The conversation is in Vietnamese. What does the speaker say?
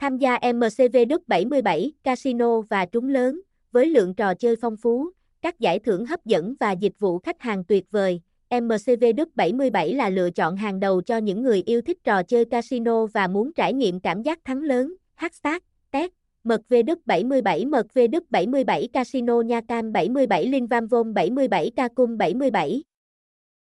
Tham gia MCV Đức 77 Casino và trúng lớn, với lượng trò chơi phong phú, các giải thưởng hấp dẫn và dịch vụ khách hàng tuyệt vời. MCV Đức 77 là lựa chọn hàng đầu cho những người yêu thích trò chơi casino và muốn trải nghiệm cảm giác thắng lớn. hát sát, tét. Mật V Đức 77 Mật V Đức 77 Casino Nha Cam 77 Linh Vam Vôn 77 Ca Cung 77